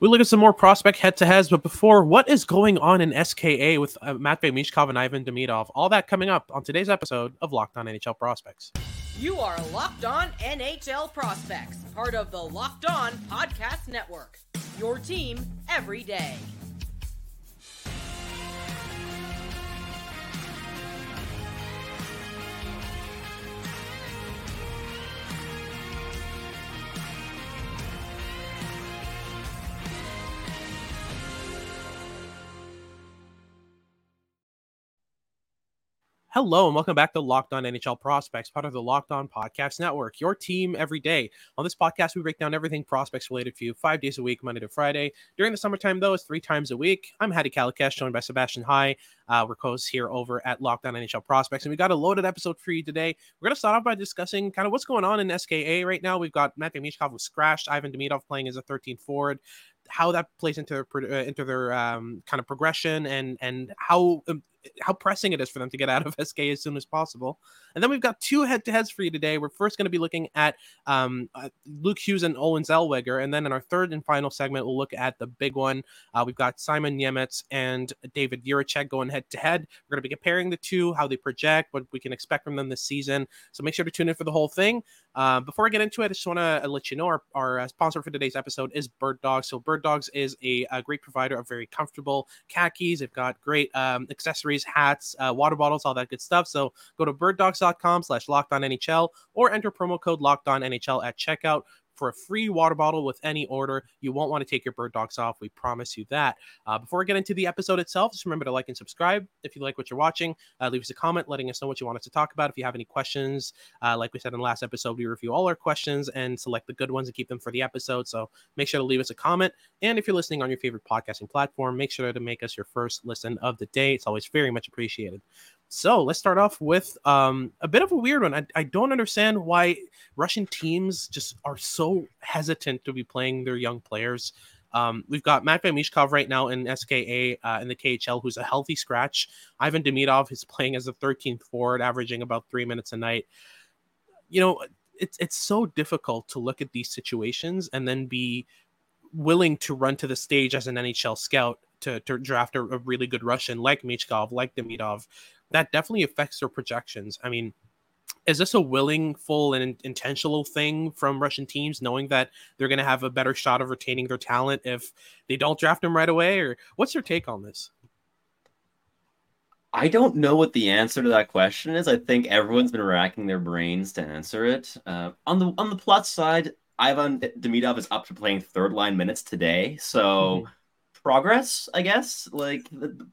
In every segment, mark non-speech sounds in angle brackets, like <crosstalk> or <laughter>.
We look at some more prospect head to heads, but before, what is going on in SKA with uh, Matvey Michkov and Ivan Demidov? All that coming up on today's episode of Locked On NHL Prospects. You are Locked On NHL Prospects, part of the Locked On Podcast Network. Your team every day. Hello and welcome back to Locked On NHL Prospects, part of the Locked On Podcast Network, your team every day. On this podcast, we break down everything prospects related for you five days a week, Monday to Friday. During the summertime, though, it's three times a week. I'm Hadi Kalakeche, joined by Sebastian High. Uh, we're co hosts here over at Locked On NHL Prospects, and we got a loaded episode for you today. We're going to start off by discussing kind of what's going on in SKA right now. We've got Matvey Michkov was scratched, Ivan Demidov playing as a 13th forward how that plays into their uh, into their um, kind of progression and and how um, how pressing it is for them to get out of <laughs> SK as soon as possible. And then we've got two head to heads for you today. We're first going to be looking at um, uh, Luke Hughes and Olen Zellweger. And then in our third and final segment, we'll look at the big one. Uh, we've got Simon Nemec and David Jiricek going head to head. We're going to be comparing the two, how they project, what we can expect from them this season. So make sure to tune in for the whole thing. Uh, before I get into it, I just want to let you know our, our uh, sponsor for today's episode is Bird Dogs. So Bird Dogs is a, a great provider of very comfortable khakis. They've got great um, accessories, hats, uh, water bottles, all that good stuff. So go to birddogs.com slash locked on NHL or enter promo code locked on NHL at checkout for a free water bottle with any order. You won't want to take your bird dogs off. We promise you that. Uh, before we get into the episode itself, just remember to like and subscribe. If you like what you're watching, uh, leave us a comment letting us know what you want us to talk about. If you have any questions, uh, like we said in the last episode, we review all our questions and select the good ones and keep them for the episode. So make sure to leave us a comment. And if you're listening on your favorite podcasting platform, make sure to make us your first listen of the day. It's always very much appreciated. So let's start off with um, a bit of a weird one. I, I don't understand why Russian teams just are so hesitant to be playing their young players. Um, we've got Matvey Michkov right now in SKA uh, in the KHL, who's a healthy scratch. Ivan Demidov is playing as a 13th forward, averaging about three minutes a night. You know, it's it's so difficult to look at these situations and then be willing to run to the stage as an NHL scout to, to draft a, a really good Russian like Michkov, like Demidov, that definitely affects their projections. I mean, is this a willing, full, and intentional thing from Russian teams, knowing that they're going to have a better shot of retaining their talent if they don't draft them right away? Or what's your take on this? I don't know what the answer to that question is. I think everyone's been racking their brains to answer it. Uh, on the on the plus side, Ivan Demidov is up to playing third line minutes today, so mm-hmm. progress, I guess. Like the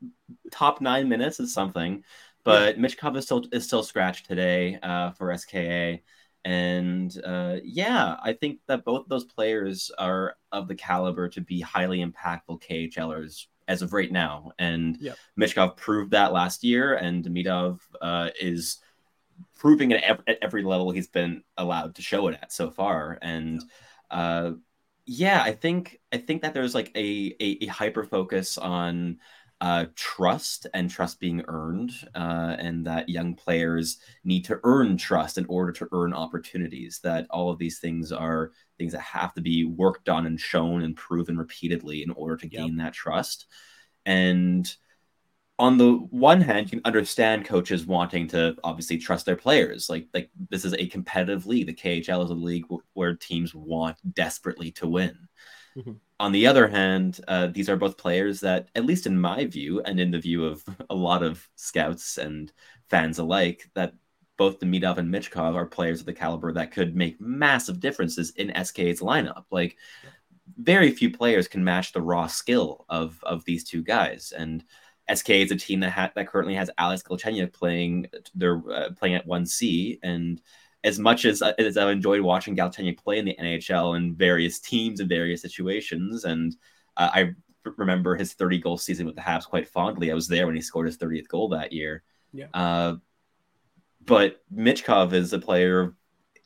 top nine minutes is something. But yeah. Michkov is still is still scratched today uh, for SKA, and uh, yeah, I think that both those players are of the caliber to be highly impactful KHLers as of right now. And yep. Michkov proved that last year, and Demidov uh, is proving it at, at every level he's been allowed to show it at so far. And uh, yeah, I think I think that there's like a a, a hyper focus on uh, trust and trust being earned, uh, and that young players need to earn trust in order to earn opportunities. That all of these things are things that have to be worked on and shown and proven repeatedly in order to gain that trust. And on the one hand, you can understand coaches wanting to obviously trust their players. Like like this is a competitive league. The KHL is a league where teams want desperately to win. Mm-hmm. <laughs> On the other hand, uh, these are both players that, at least in my view, and in the view of <laughs> a lot of scouts and fans alike, that both Demidov and Michkov are players of the caliber that could make massive differences in SKA's lineup. Like, very few players can match the raw skill of of these two guys, and SK is a team that ha- that currently has Alex Galchenyuk playing they're uh, playing at one C, and as much as, as I've enjoyed watching Galchenyuk play in the NHL in various teams and various situations, and uh, I remember his 30 goal season with the Habs quite fondly. I was there when he scored his 30th goal that year. Yeah. Uh, but Michkov is a player of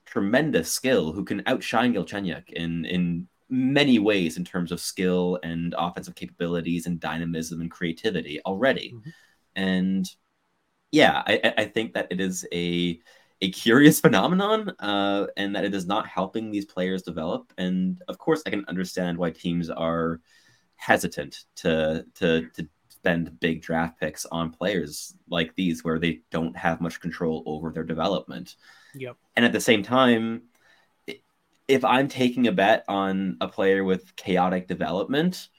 tremendous skill who can outshine Galchenyuk in in many ways in terms of skill and offensive capabilities and dynamism and creativity already. Mm-hmm. And yeah, I, I think that it is a a curious phenomenon uh, and that it is not helping these players develop. And of course, I can understand why teams are hesitant to to to spend big draft picks on players like these where they don't have much control over their development. Yep. And at the same time, if I'm taking a bet on a player with chaotic development,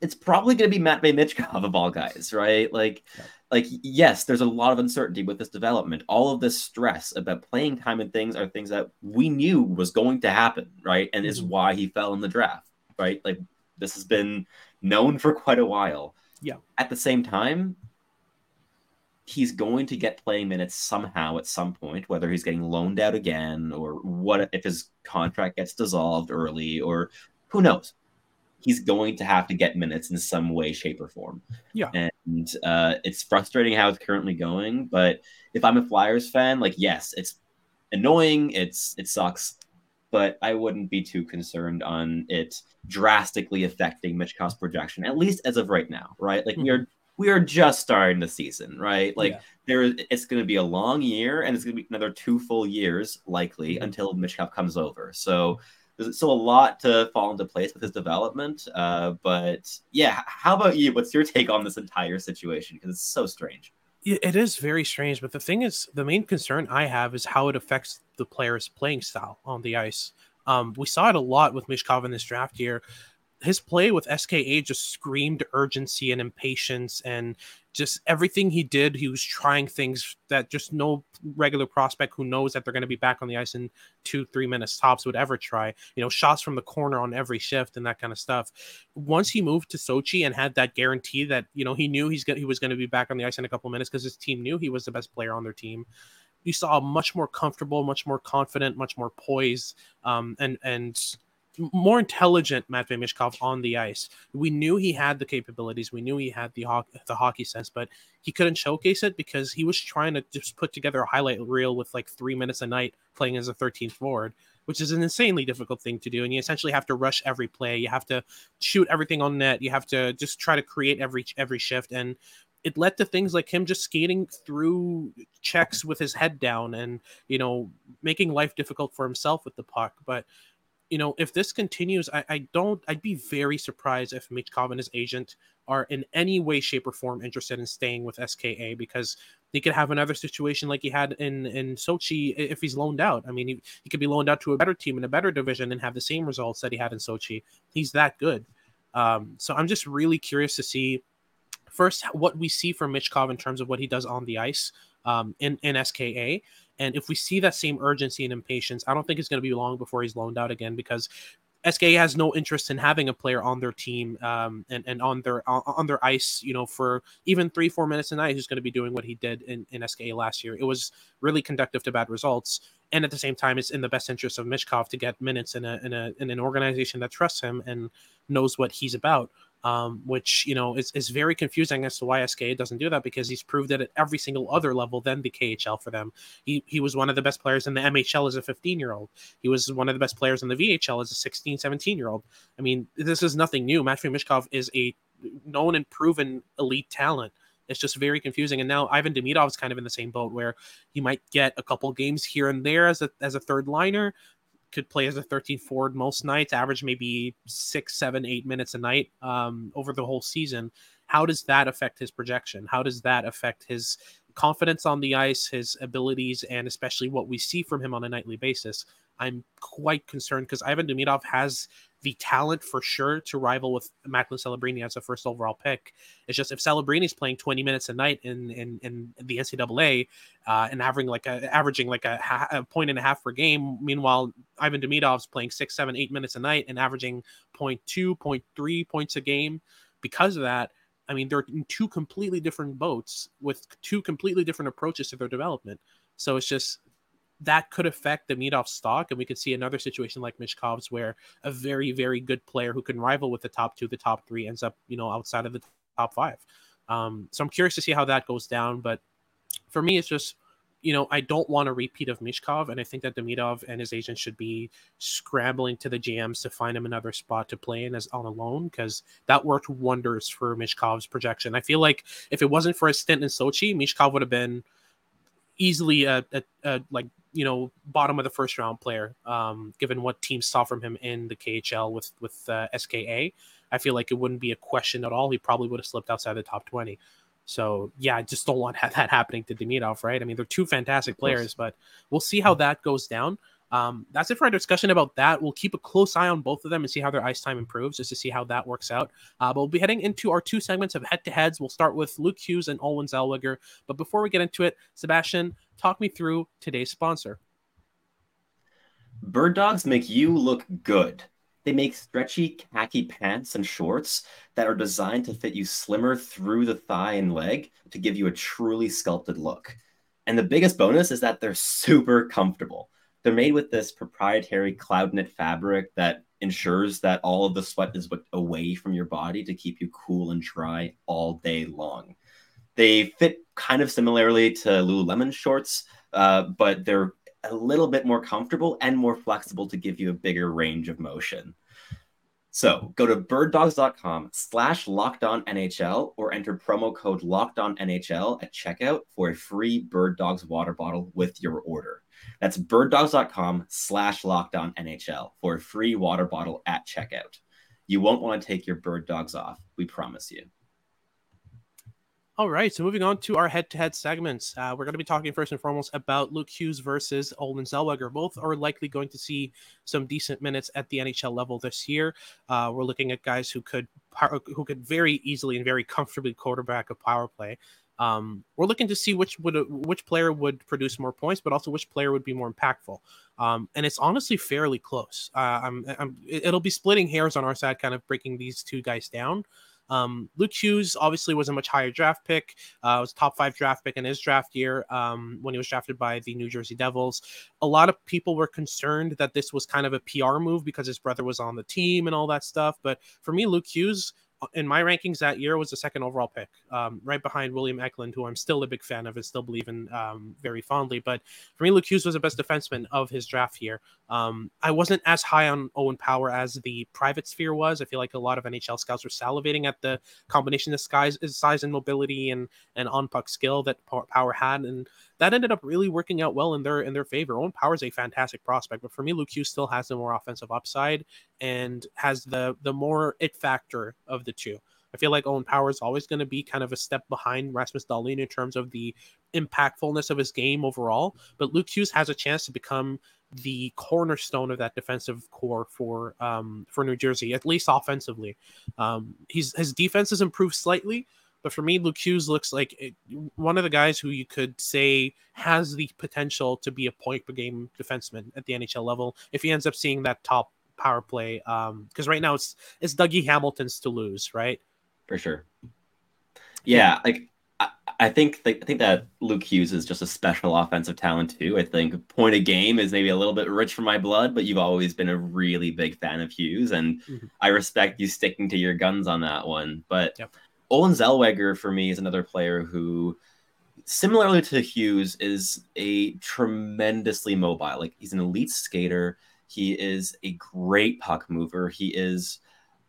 it's probably going to be Matvey Michkov of all guys, right? Like, yep. like yes, there's a lot of uncertainty with this development. All of this stress about playing time and things are things that we knew was going to happen, right? And mm-hmm. is why he fell in the draft, right? Like this has been known for quite a while. Yeah. At the same time, he's going to get playing minutes somehow at some point, whether he's getting loaned out again or what if his contract gets dissolved early or who knows. He's going to have to get minutes in some way, shape, or form. Yeah. And uh, it's frustrating how it's currently going. But if I'm a Flyers fan, like, yes, it's annoying. It's it sucks but I wouldn't be too concerned on it drastically affecting Michkov's projection, at least as of right now, right? Like mm-hmm. we are we are just starting the season, right? Like yeah. there it's going to be a long year, and it's going to be another two full years likely mm-hmm. until Michkov comes over. So there's still a lot to fall into place with his development. Uh, but yeah, how about you? What's your take on this entire situation? Because it's so strange. It is very strange, but the thing is, the main concern I have is how it affects the player's playing style on the ice. Um, we saw it a lot with Michkov in this draft year his play with SKA just screamed urgency and impatience and just everything he did he was trying things that just no regular prospect who knows that they're going to be back on the ice in two three minutes tops would ever try. You know shots from the corner on every shift and that kind of stuff. Once he moved to sochi and had that guarantee that you know he knew he's he was going to be back on the ice in a couple minutes because his team knew he was the best player on their team you saw a much more comfortable much more confident much more poised um, and and more intelligent Matvey Michkov on the ice. We knew he had the capabilities. We knew he had the ho- the hockey sense, but he couldn't showcase it because he was trying to just put together a highlight reel with like three minutes a night playing as a 13th forward, which is an insanely difficult thing to do. And you essentially have to rush every play. You have to shoot everything on net. You have to just try to create every every shift. And it led to things like him just skating through checks with his head down and you know making life difficult for himself with the puck but you know, if this continues, I, I don't, I'd be very surprised if Michkov and his agent are in any way, shape, or form interested in staying with SKA because he could have another situation like he had in in Sochi if he's loaned out. I mean, he, he could be loaned out to a better team in a better division and have the same results that he had in Sochi. He's that good. Um, so I'm just really curious to see first what we see from Michkov in terms of what he does on the ice um, in in SKA, and if we see that same urgency and impatience, I don't think it's going to be long before he's loaned out again because SKA has no interest in having a player on their team um, and, and on their on their ice, you know, for even three four minutes a night. Who's going to be doing what he did in, in SKA last year? It was really conductive to bad results, and at the same time, it's in the best interest of Michkov to get minutes in a in a in an organization that trusts him and knows what he's about um, which you know is, is very confusing as to why SKA doesn't do that because he's proved it at every single other level than the KHL for them. He he was one of the best players in the MHL as a 15 year old. He was one of the best players in the VHL as a 16, 17 year old. I mean, this is nothing new. Matvey Michkov is a known and proven elite talent. It's just very confusing. And now Ivan Demidov is kind of in the same boat where he might get a couple games here and there as a as a third liner, could play as a 13 forward most nights, average maybe six, seven, eight minutes a night um, over the whole season. How does that affect his projection? How does that affect his confidence on the ice, his abilities, and especially what we see from him on a nightly basis? I'm quite concerned because Ivan Demidov has the talent for sure to rival with Macklin Celebrini as a first overall pick. It's just if Celebrini's playing 20 minutes a night in in, in the NCAA uh, and averaging like a averaging like a, ha- a point and a half per game, meanwhile Ivan Demidov's playing six, seven, eight minutes a night and averaging 0.2, 0.3 points a game. Because of that, I mean they're in two completely different boats with two completely different approaches to their development. So it's just that could affect the Demidov stock, and we could see another situation like Michkov's where a very, very good player who can rival with the top two, the top three, ends up, you know, outside of the top five. Um, so I'm curious to see how that goes down. But for me, it's just, you know, I don't want a repeat of Michkov. and I think that Demidov and his agent should be scrambling to the GMs to find him another spot to play in as on a loan because that worked wonders for Michkov's projection. I feel like if it wasn't for a stint in Sochi, Michkov would have been easily a, a, a, like you know bottom of the first round player. Um, given what teams saw from him in the KHL with with uh, SKA, I feel like it wouldn't be a question at all. He probably would have slipped outside the top twenty. So yeah, I just don't want <laughs> that happening to Demidov, right? I mean, they're two fantastic players, but we'll see how that goes down. Um, that's it for our discussion about that. We'll keep a close eye on both of them and see how their ice time improves, just to see how that works out. Uh, but we'll be heading into our two segments of head-to-heads. We'll start with Luke Hughes and Olen Zellweger. But before we get into it, Sebastian, talk me through today's sponsor. Bird dogs make you look good. They make stretchy khaki pants and shorts that are designed to fit you slimmer through the thigh and leg to give you a truly sculpted look. And the biggest bonus is that they're super comfortable. They're made with this proprietary cloud knit fabric that ensures that all of the sweat is away from your body to keep you cool and dry all day long. They fit kind of similarly to Lululemon shorts, uh, but they're a little bit more comfortable and more flexible to give you a bigger range of motion. So go to birddogs.com slash NHL or enter promo code NHL at checkout for a free Bird Dogs water bottle with your order. That's birddogs.com slash lockdown NHL for a free water bottle at checkout. You won't want to take your bird dogs off. We promise you. All right, so moving on to our head-to-head segments, uh, we're going to be talking first and foremost about Luke Hughes versus Olen Zellweger. Both are likely going to see some decent minutes at the NHL level this year. Uh, we're looking at guys who could who could very easily and very comfortably quarterback a power play. Um, we're looking to see which would which player would produce more points, but also which player would be more impactful. Um, and it's honestly fairly close. Uh, I'm, I'm, it'll be splitting hairs on our side, kind of breaking these two guys down. Um, Luke Hughes obviously was a much higher draft pick. Uh, was top five draft pick in his draft year um, when he was drafted by the New Jersey Devils. A lot of people were concerned that this was kind of a PR move because his brother was on the team and all that stuff. But for me, Luke Hughes in my rankings that year was the second overall pick, um, right behind William Eklund, who I'm still a big fan of and still believe in um, very fondly. But for me, Luke Hughes was the best defenseman of his draft year. Um, I wasn't as high on Owen Power as the private sphere was. I feel like a lot of NHL scouts were salivating at the combination of size, size and mobility and and on puck skill that Power had, and that ended up really working out well in their in their favor. Owen Power is a fantastic prospect, but for me, Luke Hughes still has the more offensive upside and has the the more it factor of the two. I feel like Owen Power is always going to be kind of a step behind Rasmus Dahlin in terms of the impactfulness of his game overall. But Luke Hughes has a chance to become the cornerstone of that defensive core for um, for New Jersey, at least offensively. Um, he's his defense has improved slightly, but for me, Luke Hughes looks like it, one of the guys who you could say has the potential to be a point per game defenseman at the NHL level if he ends up seeing that top power play. Because um, right now it's it's Dougie Hamilton's to lose, right? For sure. Yeah, like I, I think th- I think that Luke Hughes is just a special offensive talent too. I think point of game is maybe a little bit rich for my blood, but you've always been a really big fan of Hughes, and mm-hmm. I respect you sticking to your guns on that one. But yep. Olen Zellweger for me is another player who, similarly to Hughes, is a tremendously mobile. Like he's an elite skater. He is a great puck mover. He is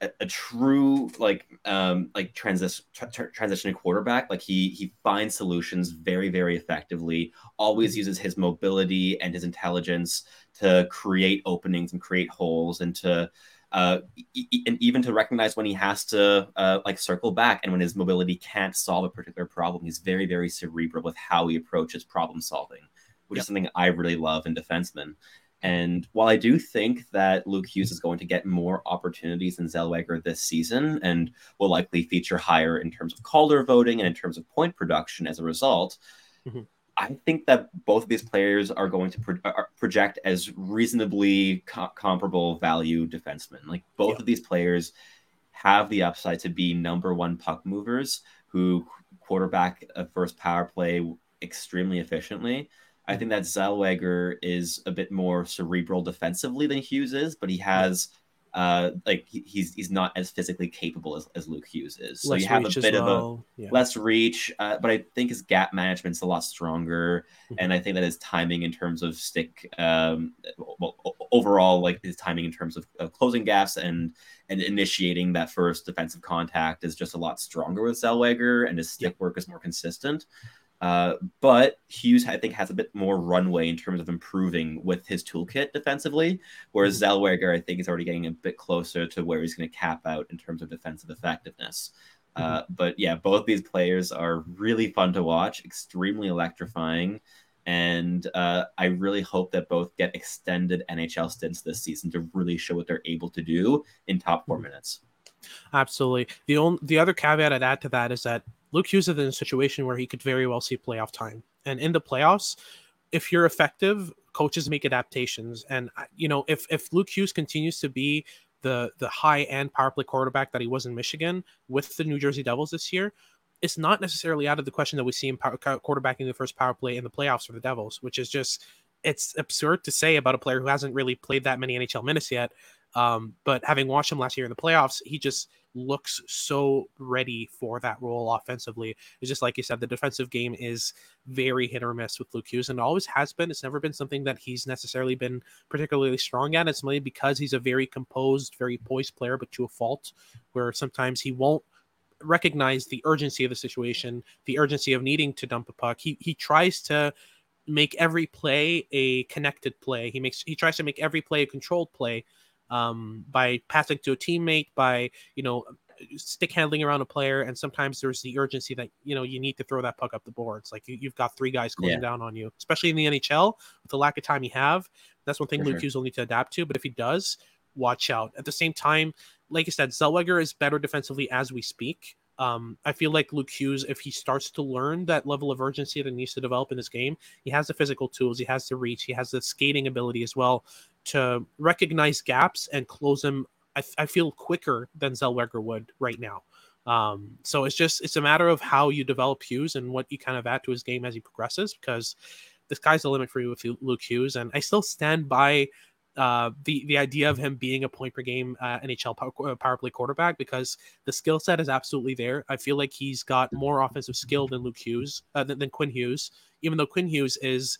a, a true like um like transition tra- transitioning quarterback. Like he he finds solutions very very effectively. Always uses his mobility and his intelligence to create openings and create holes and to uh, e- and even to recognize when he has to uh, like circle back and when his mobility can't solve a particular problem. He's very, very cerebral with how he approaches problem solving, which yep. is something I really love in defensemen. And while I do think that Luke Hughes is going to get more opportunities than Zellweger this season and will likely feature higher in terms of Calder voting and in terms of point production as a result, mm-hmm. I think that both of these players are going to pro- are project as reasonably co- comparable value defensemen. Like both yeah. of these players have the upside to be number one puck movers who quarterback a first power play extremely efficiently. I think that Zellweger is a bit more cerebral defensively than Hughes is, but he has uh, like he's he's not as physically capable as, as Luke Hughes is. So less you have a bit well. of a yeah. less reach, uh, but I think his gap management's a lot stronger, mm-hmm. and I think that his timing in terms of stick, um, well, overall, like his timing in terms of, of closing gaps and and initiating that first defensive contact is just a lot stronger with Zellweger, and his stick yeah. work is more consistent. Uh, but Hughes, I think, has a bit more runway in terms of improving with his toolkit defensively, whereas mm-hmm. Zellweger, I think, is already getting a bit closer to where he's going to cap out in terms of defensive effectiveness. Uh, mm-hmm. But yeah, both these players are really fun to watch, extremely electrifying. And uh, I really hope that both get extended NHL stints this season to really show what they're able to do in top 4 mm-hmm. minutes. Absolutely. The only the other caveat I'd add to that is that Luke Hughes is in a situation where he could very well see playoff time. And in the playoffs, if you're effective, coaches make adaptations. And you know, if if Luke Hughes continues to be the the high end power play quarterback that he was in Michigan with the New Jersey Devils this year, it's not necessarily out of the question that we see him quarterbacking the first power play in the playoffs for the Devils, which is just it's absurd to say about a player who hasn't really played that many NHL minutes yet. Um, but having watched him last year in the playoffs, he just looks so ready for that role offensively. It's just like you said, the defensive game is very hit or miss with Luke Hughes and always has been. It's never been something that he's necessarily been particularly strong at. It's mainly because he's a very composed, very poised player, but to a fault, where sometimes he won't recognize the urgency of the situation, the urgency of needing to dump a puck. He he tries to make every play a connected play. He makes he tries to make every play a controlled play um, by passing to a teammate, by you know stick handling around a player, and sometimes there's the urgency that you know you need to throw that puck up the boards. Like you, have got three guys closing yeah. down on you, especially in the NHL with the lack of time you have. That's one thing For Luke sure. Hughes will need to adapt to. But if he does, watch out. At the same time, like I said, Zellweger is better defensively as we speak. Um, I feel like Luke Hughes, if he starts to learn that level of urgency that needs to develop in his game, he has the physical tools, he has the reach, he has the skating ability as well to recognize gaps and close them. I, I feel quicker than Zellweger would right now. Um, so it's just it's a matter of how you develop Hughes and what you kind of add to his game as he progresses because the sky's the limit for you with Luke Hughes. And I still stand by uh, the the idea of him being a point per game uh, NHL power, uh, power, play quarterback because the skill set is absolutely there. I feel like he's got more offensive skill than Luke Hughes uh, than, than, Quinn Hughes, even though Quinn Hughes is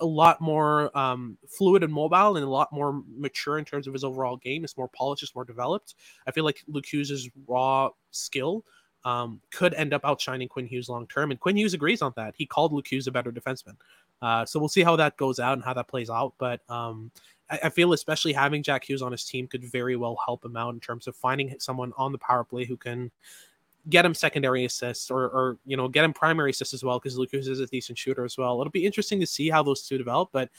a lot more um, fluid and mobile and a lot more mature in terms of his overall game. It's more polished, it's more developed. I feel like Luke Hughes' raw skill um, could end up outshining Quinn Hughes long term, and Quinn Hughes agrees on that. He called Luke Hughes a better defenseman. Uh, so we'll see how that goes out and how that plays out. But um, I, feel especially having Jack Hughes on his team could very well help him out in terms of finding someone on the power play who can get him secondary assists or, or you know get him primary assists as well because Lucas is a decent shooter as well. It'll be interesting to see how those two develop. But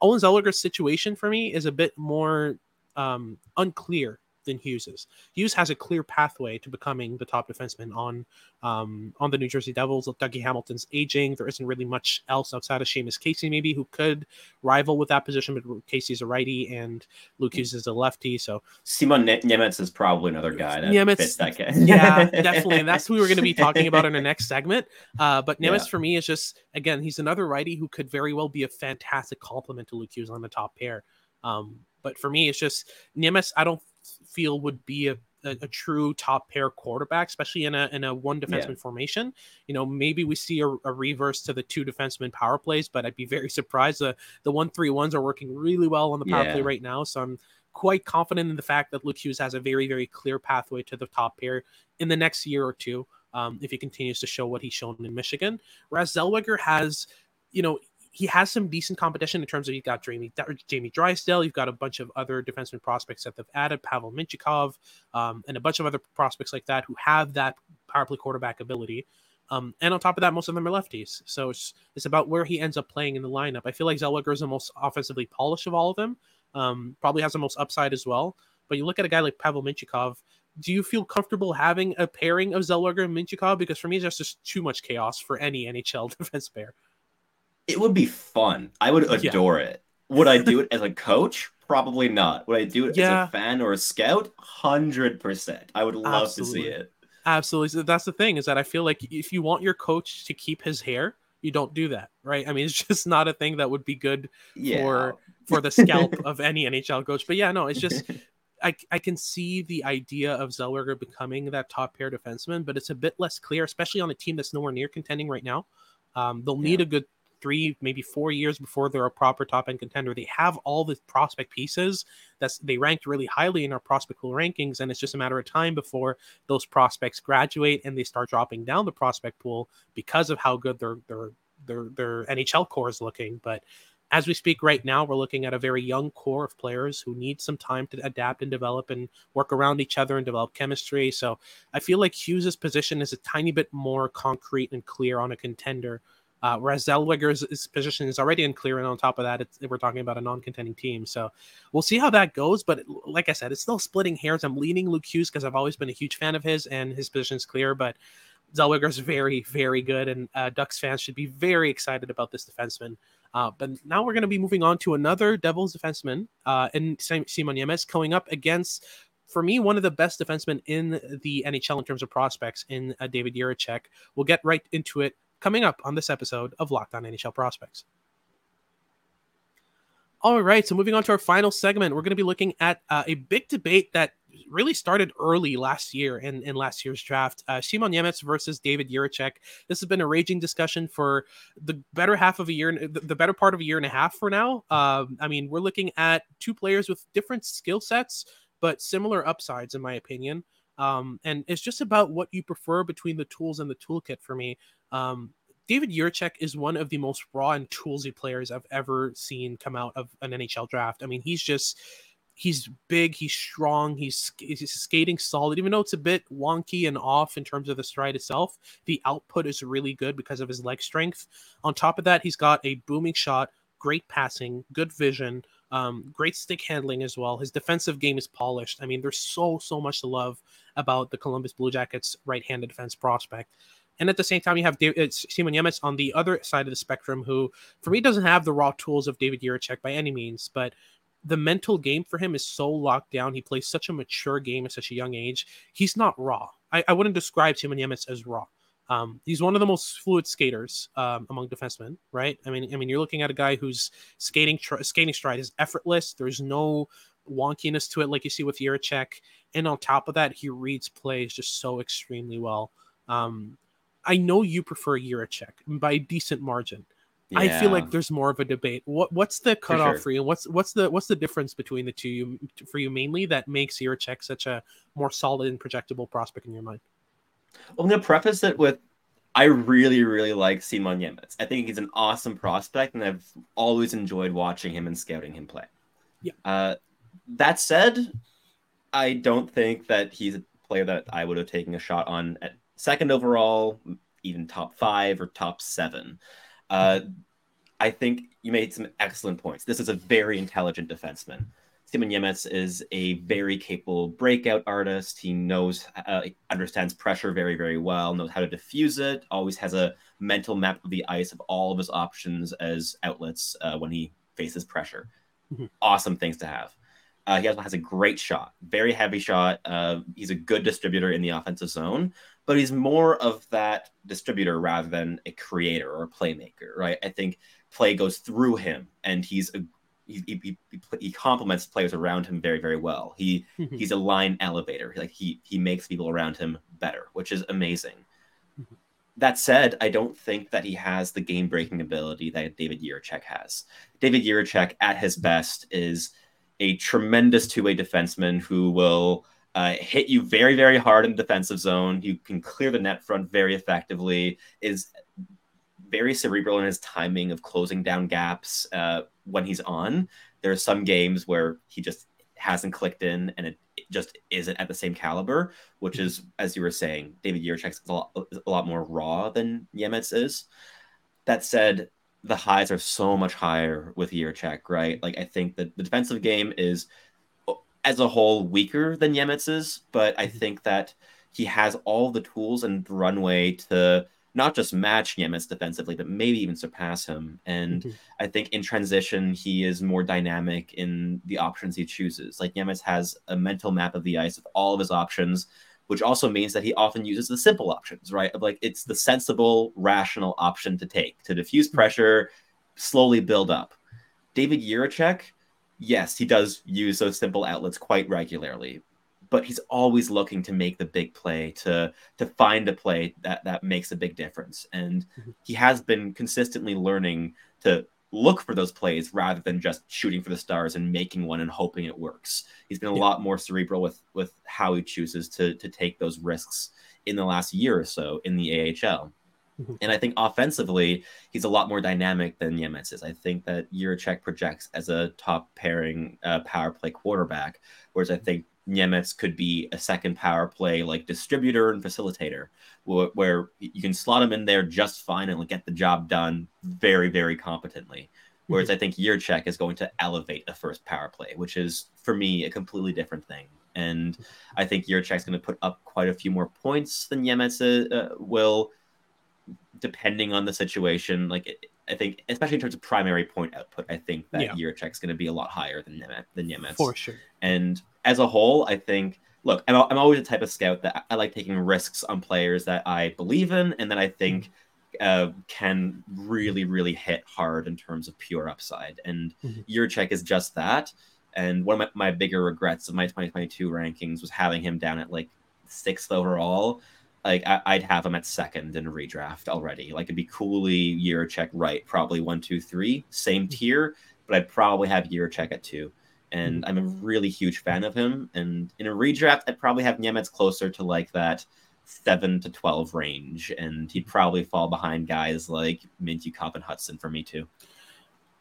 Olen Zellweger's situation for me is a bit more um, unclear than Hughes's. Hughes has a clear pathway to becoming the top defenseman on um, on the New Jersey Devils. With Dougie Hamilton's aging. There isn't really much else outside of Seamus Casey, maybe who could rival with that position. But Casey's a righty and Luke Hughes is a lefty. So Simon Nemec is probably another guy that Nemec, fits that guy. <laughs> yeah, <laughs> definitely. And that's who we're going to be talking about in the next segment. Uh, but Nemec yeah. for me is just again he's another righty who could very well be a fantastic complement to Luke Hughes on the top pair. Um, but for me, it's just Nemec. I don't feel would be a, a, a, true top pair quarterback, especially in a in a one defenseman yeah. formation. You know, maybe we see a, a, reverse to the two defenseman power plays, but I'd be very <laughs> surprised. The the one three ones are working really well on the power yeah. play right now, so I'm quite confident in the fact that Luke Hughes has a very very clear pathway to the top pair in the next year or two. Um, if he continues to show what he's shown in Michigan, whereas Zellweger has, you know, he has some decent competition in terms of you've got Jamie, Jamie Drysdale, you've got a bunch of other defenseman prospects that they've added, Pavel Mintyukov, um, and a bunch of other prospects like that who have that power play quarterback ability. Um, and on top of that, most of them are lefties. So it's, it's about where he ends up playing in the lineup. I feel like Zellweger is the most offensively polished of all of them. Um, probably has the most upside as well. But you look at a guy like Pavel Mintyukov, do you feel comfortable having a pairing of Zellweger and Mintyukov? Because for me, it's just too much chaos for any NHL <laughs> defense pair it would be fun. I would adore yeah. it. Would I do it as a coach? Probably not. Would I do it yeah. as a fan or a scout? Hundred percent. I would love Absolutely. to see it. Absolutely. So that's the thing is that I feel like if you want your coach to keep his hair, you don't do that, right? I mean, it's <laughs> just not a thing that would be good yeah. for for the scalp <laughs> of any NHL coach. But yeah, no, it's just <laughs> I, I can see the idea of Zellweger becoming that top pair defenseman, but it's a bit less clear, especially on a team that's nowhere near contending right now. Um, they'll need yeah. a good three, maybe four years before they're a proper top end contender. They have all the prospect pieces that's they ranked really highly in our prospect pool rankings, and it's just a matter of time before those prospects graduate and they start dropping down the prospect pool because of how good their their their their NHL core is looking. But as we speak right now, we're looking at a very young core of players who need some time to adapt and develop and work around each other and develop chemistry. So I feel like Hughes's position is a tiny bit more concrete and clear on a contender. Uh, whereas Zellweger's position is already unclear, and on top of that, we're talking about a non-contending team. So we'll see how that goes. But like I said, it's still splitting hairs. I'm leaning Luke Hughes because I've always been a huge fan of his, and his position is clear. But Zellweger's very, very good, and uh, Ducks fans should be very excited about this defenseman. Uh, but now we're going to be moving on to another Devils defenseman uh, in Simon Nemec going up against, for me, one of the best defensemen in the NHL in terms of prospects in uh, David Jiricek. We'll get right into it coming up on this episode of Locked On NHL Prospects. All right, so moving on to our final segment, we're going to be looking at uh, a big debate that really started early last year in, in last year's draft. Uh, Simon Nemec versus David Jiricek. This has been a raging discussion for the better half of a year, the, the better part of a year and a half for now. Um, I mean, we're looking at two players with different skill sets, but similar upsides, in my opinion. Um, and it's just about what you prefer between the tools and the toolkit for me. Um, David Jiricek is one of the most raw and toolsy players I've ever seen come out of an NHL draft. I mean, he's just he's big, he's strong, he's, he's skating solid. Even though it's a bit wonky and off in terms of the stride itself, the output is really good because of his leg strength. On top of that, he's got a booming shot, great passing, good vision, um, great stick handling as well. His defensive game is polished. I mean, there's so so much to love about the Columbus Blue Jackets right-handed defense prospect. And at the same time, you have David, Simon Nemec on the other side of the spectrum, who for me doesn't have the raw tools of David Jiricek by any means, but the mental game for him is so locked down. He plays such a mature game at such a young age. He's not raw. I, I wouldn't describe Simon Nemec as raw. Um, he's one of the most fluid skaters um, among defensemen, right? I mean, I mean, you're looking at a guy whose skating tr- skating stride is effortless. There's no wonkiness to it like you see with Jiricek, and on top of that, he reads plays just so extremely well. Um, I know you prefer Jiricek by a decent margin. Yeah. I feel like there's more of a debate. What what's the cutoff for, sure. for you? What's what's the what's the difference between the two you, for you mainly that makes Jiricek such a more solid and projectable prospect in your mind? Well, I'm gonna preface it with I really, really like Simon Nemec. I think he's an awesome prospect, and I've always enjoyed watching him and scouting him play. Yeah. Uh, that said, I don't think that he's a player that I would have taken a shot on at second overall, even top five or top seven. Uh, I think you made some excellent points. This is a very intelligent defenseman. Simon Nemec is a very capable breakout artist. He knows, uh, understands pressure very, very well, knows how to diffuse it, always has a mental map of the ice of all of his options as outlets uh, when he faces pressure. Mm-hmm. Awesome things to have. Uh, he also has a great shot, very heavy shot. Uh, he's a good distributor in the offensive zone, but he's more of that distributor rather than a creator or a playmaker, right? I think play goes through him, and he's a he, he, he, he complements players around him very very well. He mm-hmm. <laughs> he's a line elevator. Like he he makes people around him better, which is amazing. Mm-hmm. <laughs> That said, I don't think that he has the game breaking ability that David Jiricek has. David Jiricek at his best is a tremendous two way defenseman who will uh, hit you very, very hard in the defensive zone. You can clear the net front very effectively. Is very cerebral in his timing of closing down gaps uh, when he's on. There are some games where he just hasn't clicked in and it, it just isn't at the same caliber, which is, as you were saying, David is a lot, a lot more raw than Nemec is. That said, the highs are so much higher with Jiricek, right? Like I think that the defensive game is as a whole weaker than Nemec's, but I mm-hmm. think that he has all the tools and runway to not just match Nemec defensively, but maybe even surpass him. And mm-hmm. I think in transition, he is more dynamic in the options he chooses. Like Nemec has a mental map of the ice with all of his options, which also means that he often uses the simple options, right? Of like it's the sensible, rational option to take to diffuse pressure, slowly build up. David Jiricek yes, he does use those simple outlets quite regularly, but he's always looking to make the big play to to find a play that that makes a big difference and mm-hmm. he has been consistently learning to look for those plays rather than just shooting for the stars and making one and hoping it works he's been a yeah. lot more cerebral with with how he chooses to to take those risks in the last year or so in the AHL mm-hmm. and I think offensively, he's a lot more dynamic than Nemec is. I think that Jiricek projects as a top pairing uh, power play quarterback, whereas I mm-hmm. think Nemec could be a second power play like distributor and facilitator, where, where you can slot him in there just fine and get the job done very, very competently. Whereas mm-hmm. I think Jiricek is going to elevate a first power play, which is for me a completely different thing. And I think Jiricek's going to put up quite a few more points than Nemec uh, will, depending on the situation. Like I think, especially in terms of primary point output, I think that yeah. Jiricek's going to be a lot higher than Nemec. Than Nemec. For sure. And as a whole, I think. Look, I'm, I'm always a type of scout that I like taking risks on players that I believe in, and that I think mm-hmm. uh, can really, really hit hard in terms of pure upside. And mm-hmm. Is just that. And one of my, my bigger regrets of my 2022 rankings was having him down at like sixth overall like I, would have him at second in a redraft already. Like it'd be Cooley Jiricek right, probably one, two, three, same mm-hmm. tier, but I'd probably have Jiricek at two. And mm-hmm. I'm a really huge fan of him. And in a redraft, I'd probably have Nemec closer to like that seven to twelve range, and he'd probably fall behind guys like Mintyukov and Hutson for me too.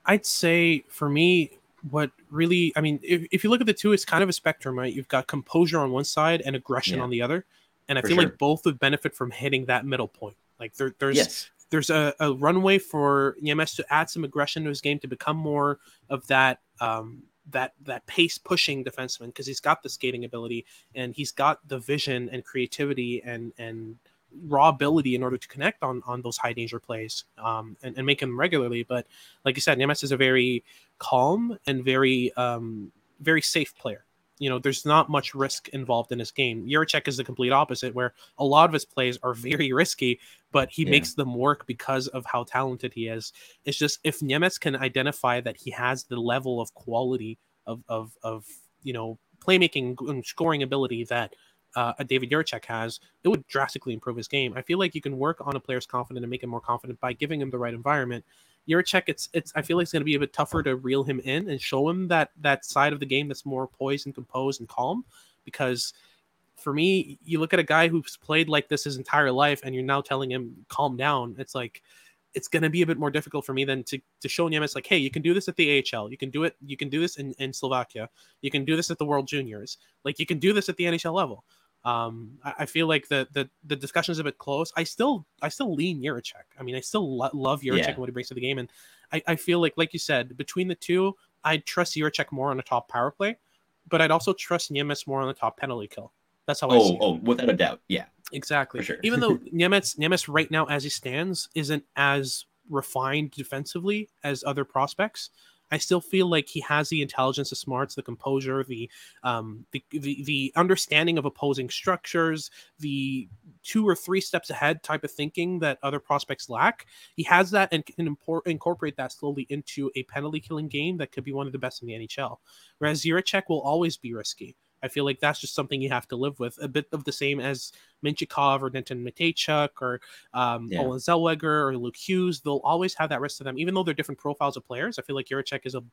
I'd say for me, what really, I mean, if, if you look at the two, it's kind of a spectrum, right? You've got composure on one side and aggression yeah. on the other and I for feel sure. like both would benefit from hitting that middle point. Like there, there's yes. there's a, a, runway for Nemec to add some aggression to his game to become more of that um, that that pace pushing defenseman because he's got the skating ability and he's got the vision and creativity and and raw ability in order to connect on on those high danger plays um, and, and make them regularly. But like you said, Nemec is a very calm and very um, very safe player you know, there's not much risk involved in his game. Jiricek is the complete opposite, where a lot of his plays are <laughs> very risky, but he yeah. makes them work because of how talented he is. It's just if Nemec can identify that he has the level of quality of of of you know playmaking and scoring ability that uh, a David Jiricek has, it would drastically improve his game. I feel like you can work on a player's confidence and make him more confident by giving him the right environment. Jiricek, it's it's I feel like it's going to be a bit tougher to reel him in and show him that that side of the game that's more poised and composed and calm, because for me, you look at a guy who's played like this his entire life, and you're now telling him calm down. It's like it's going to be a bit more difficult for me than to, to show Nemec like, hey, you can do this at the AHL. You can do it. You can do this in, in Slovakia. You can do this at the World Juniors. Like you can do this at the NHL level. Um, I, I, feel like the, the the discussion is a bit close. I still I still lean Jiricek. I mean, I still lo- love Jiricek yeah. and what he brings to the game, and I, I feel like like you said, between the two, I'd trust Jiricek more on a top power play, but I'd also trust Nemec more on the top penalty kill. That's how oh, I see. Oh, without a doubt, yeah, exactly. Sure. Even though <laughs> Nemec Nemec right now as he stands isn't as refined defensively as other prospects. I still feel like he has the intelligence, the smarts, the composure, the um, the, the the understanding of opposing structures, the two or three steps ahead type of thinking that other prospects lack. He has that and can import, incorporate that slowly into a penalty killing game that could be one of the best in the NHL. Whereas Jiricek will always be risky. I feel like that's just something you have to live with. A bit of the same as Mintyukov or Denton Mateychuk or um, yeah. Olen Zellweger or Luke Hughes. They'll always have that risk to them, even though they're different profiles of players. I feel like Jiricek is a,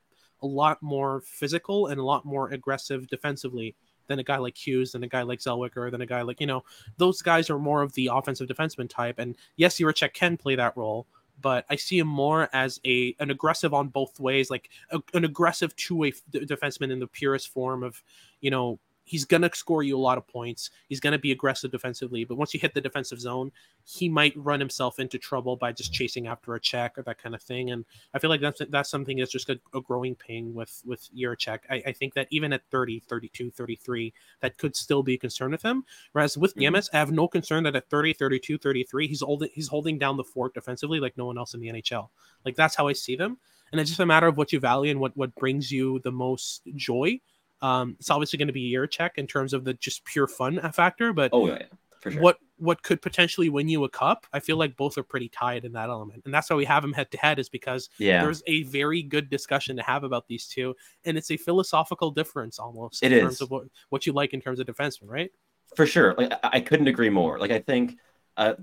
a lot more physical and a lot more aggressive defensively than a guy like Hughes, than a guy like Zellweger, than a guy like, you know, those guys are more of the offensive defenseman type. And yes, Jiricek can play that role, but I see him more as a an aggressive on both ways, like a, an aggressive two way defenseman in the purest form of, you know, he's going to score you a lot of points. He's going to be aggressive defensively, but once you hit the defensive zone, he might run himself into trouble by just chasing after a check or that kind of thing. And I feel like that's that's something that's just a, a growing pain with with Jiricek. I, I think that even at 30, 32, 33, that could still be a concern with him. Whereas with mm I have no concern that at 30, 32, 33, he's holding he's holding down the fort defensively like no one else in the NHL. Like that's how I see them. And it's just a matter of what you value and what what brings you the most joy um, it's obviously going to be Jiricek in terms of the just pure fun factor, but oh yeah, for sure. What what could potentially win you a cup, I feel like both are pretty tied in that element. And that's why we have them head to head, is because Yeah, there's a very good discussion to have about these two. And it's a philosophical difference almost It in terms of what, what you like in terms of defensemen, right? for sure. Like I, couldn't agree more. Like I think, uh,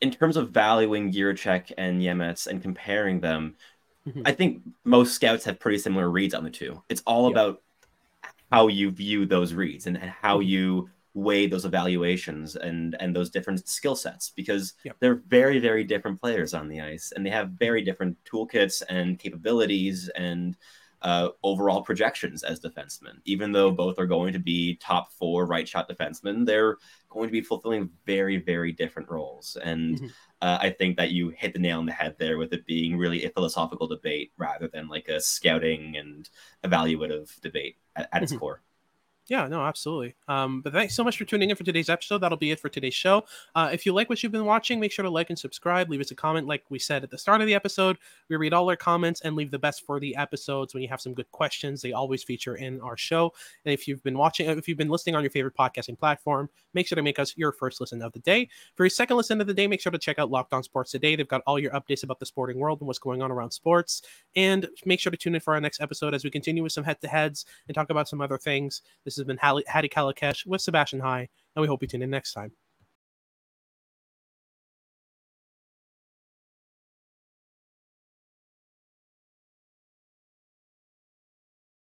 in terms of valuing Jiricek and Nemec and comparing them, Mhm. I think most scouts have pretty similar reads on the two. It's all Yeah. about how you view those reads and, and how Mhm. you weigh those evaluations and and those different skill sets because Yep. they're very very different players on the ice and they have very different toolkits and capabilities and uh, overall projections as defensemen. Even though both are going to be top four right shot defensemen, they're going to be fulfilling very very different roles. And Mhm. Uh, I think that you hit the nail on the head there with it being really a philosophical debate rather than like a scouting and evaluative debate at, at its Mhm. core. Yeah, no, absolutely. Um, but thanks so much for tuning in for today's episode. That'll be it for today's show. Uh, if you like what you've been watching, make sure to like and subscribe. Leave us a comment, like we said at the start of the episode. We read all our comments and leave the best for the episodes. When you have some good questions, they always feature in our show. And if you've been watching, if you've been listening on your favorite podcasting platform, make sure to make us your first listen of the day. For your second listen of the day, make sure to check out Locked On Sports Today. They've got all your updates about the sporting world and what's going on around sports. And make sure to tune in for our next episode as we continue with some head-to-heads and talk about some other things. This has been Hadi Kalakeche with Sebastian High, and we hope you tune in next time.